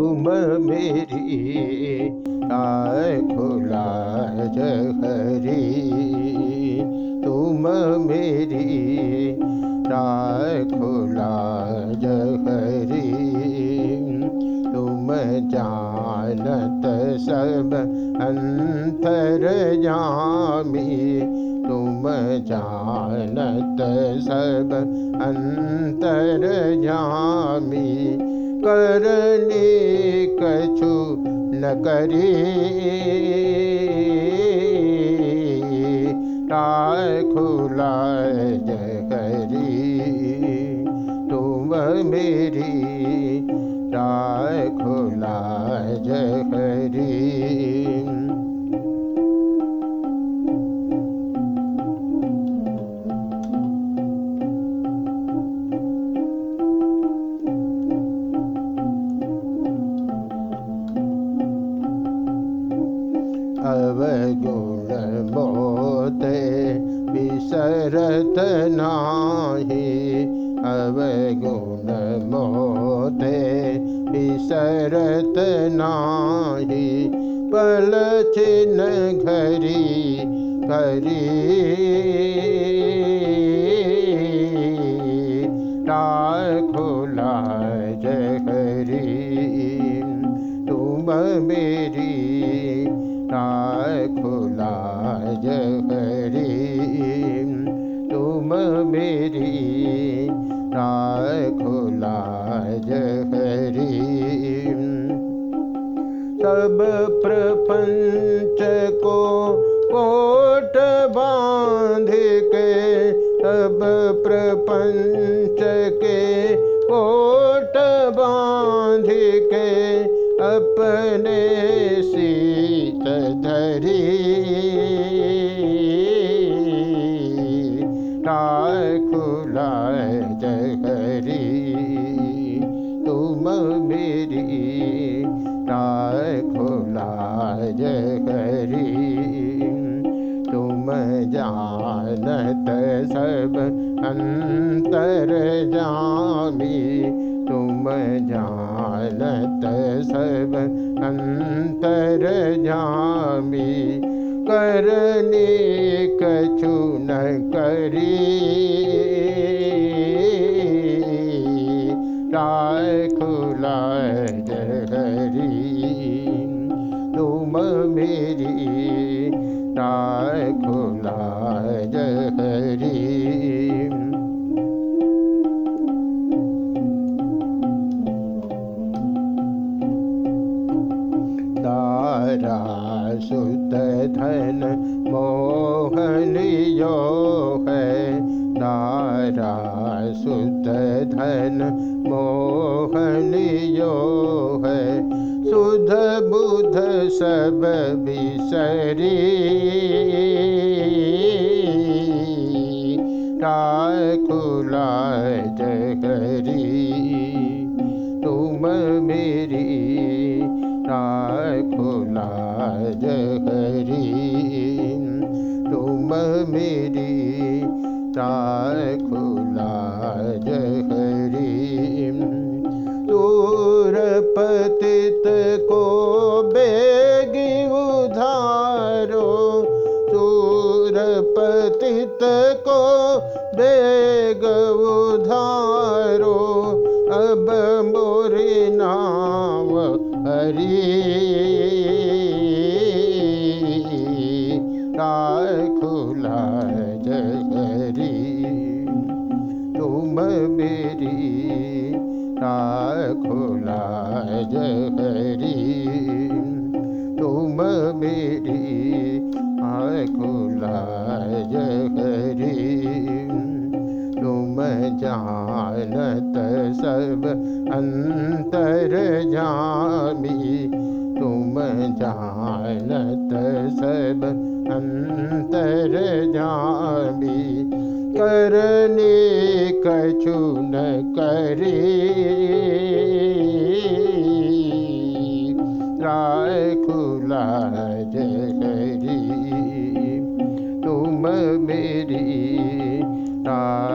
तुम मेरी खुला जहरी तुम मेरी खुला जहरी तुम जानत सब अंतर जामी तुम जानत सब अंतर जामी करने कछु न करी खुला जहरी तुम मेरी टाय खुला जहरी विसरत नाही। अवगुण मोते विसरत नाही। पल चिन्ह घरी घरी मेरी खुला जहरी सब प्रपंच को कोट बाँध के, सब प्रपंच के कोट बाँध के, अपने अंतर जामी तुम जानत सब अंतर जामी। करने कछु न करी। राय खुला जहरी धन मोहनियो है। दारा सुत धन मोहनियो है। सुध बुध सब बिसरी राय खुला तुम मेरी मेरी खुला जहरी दूर पतित को बेगी उधारो दूर पतित को बेग खुला जगरी तुम मेरी खुला जगरी तुम जानत सब अंतर जामी तुम जानत सब अंतर जामी करने कछु न करी राय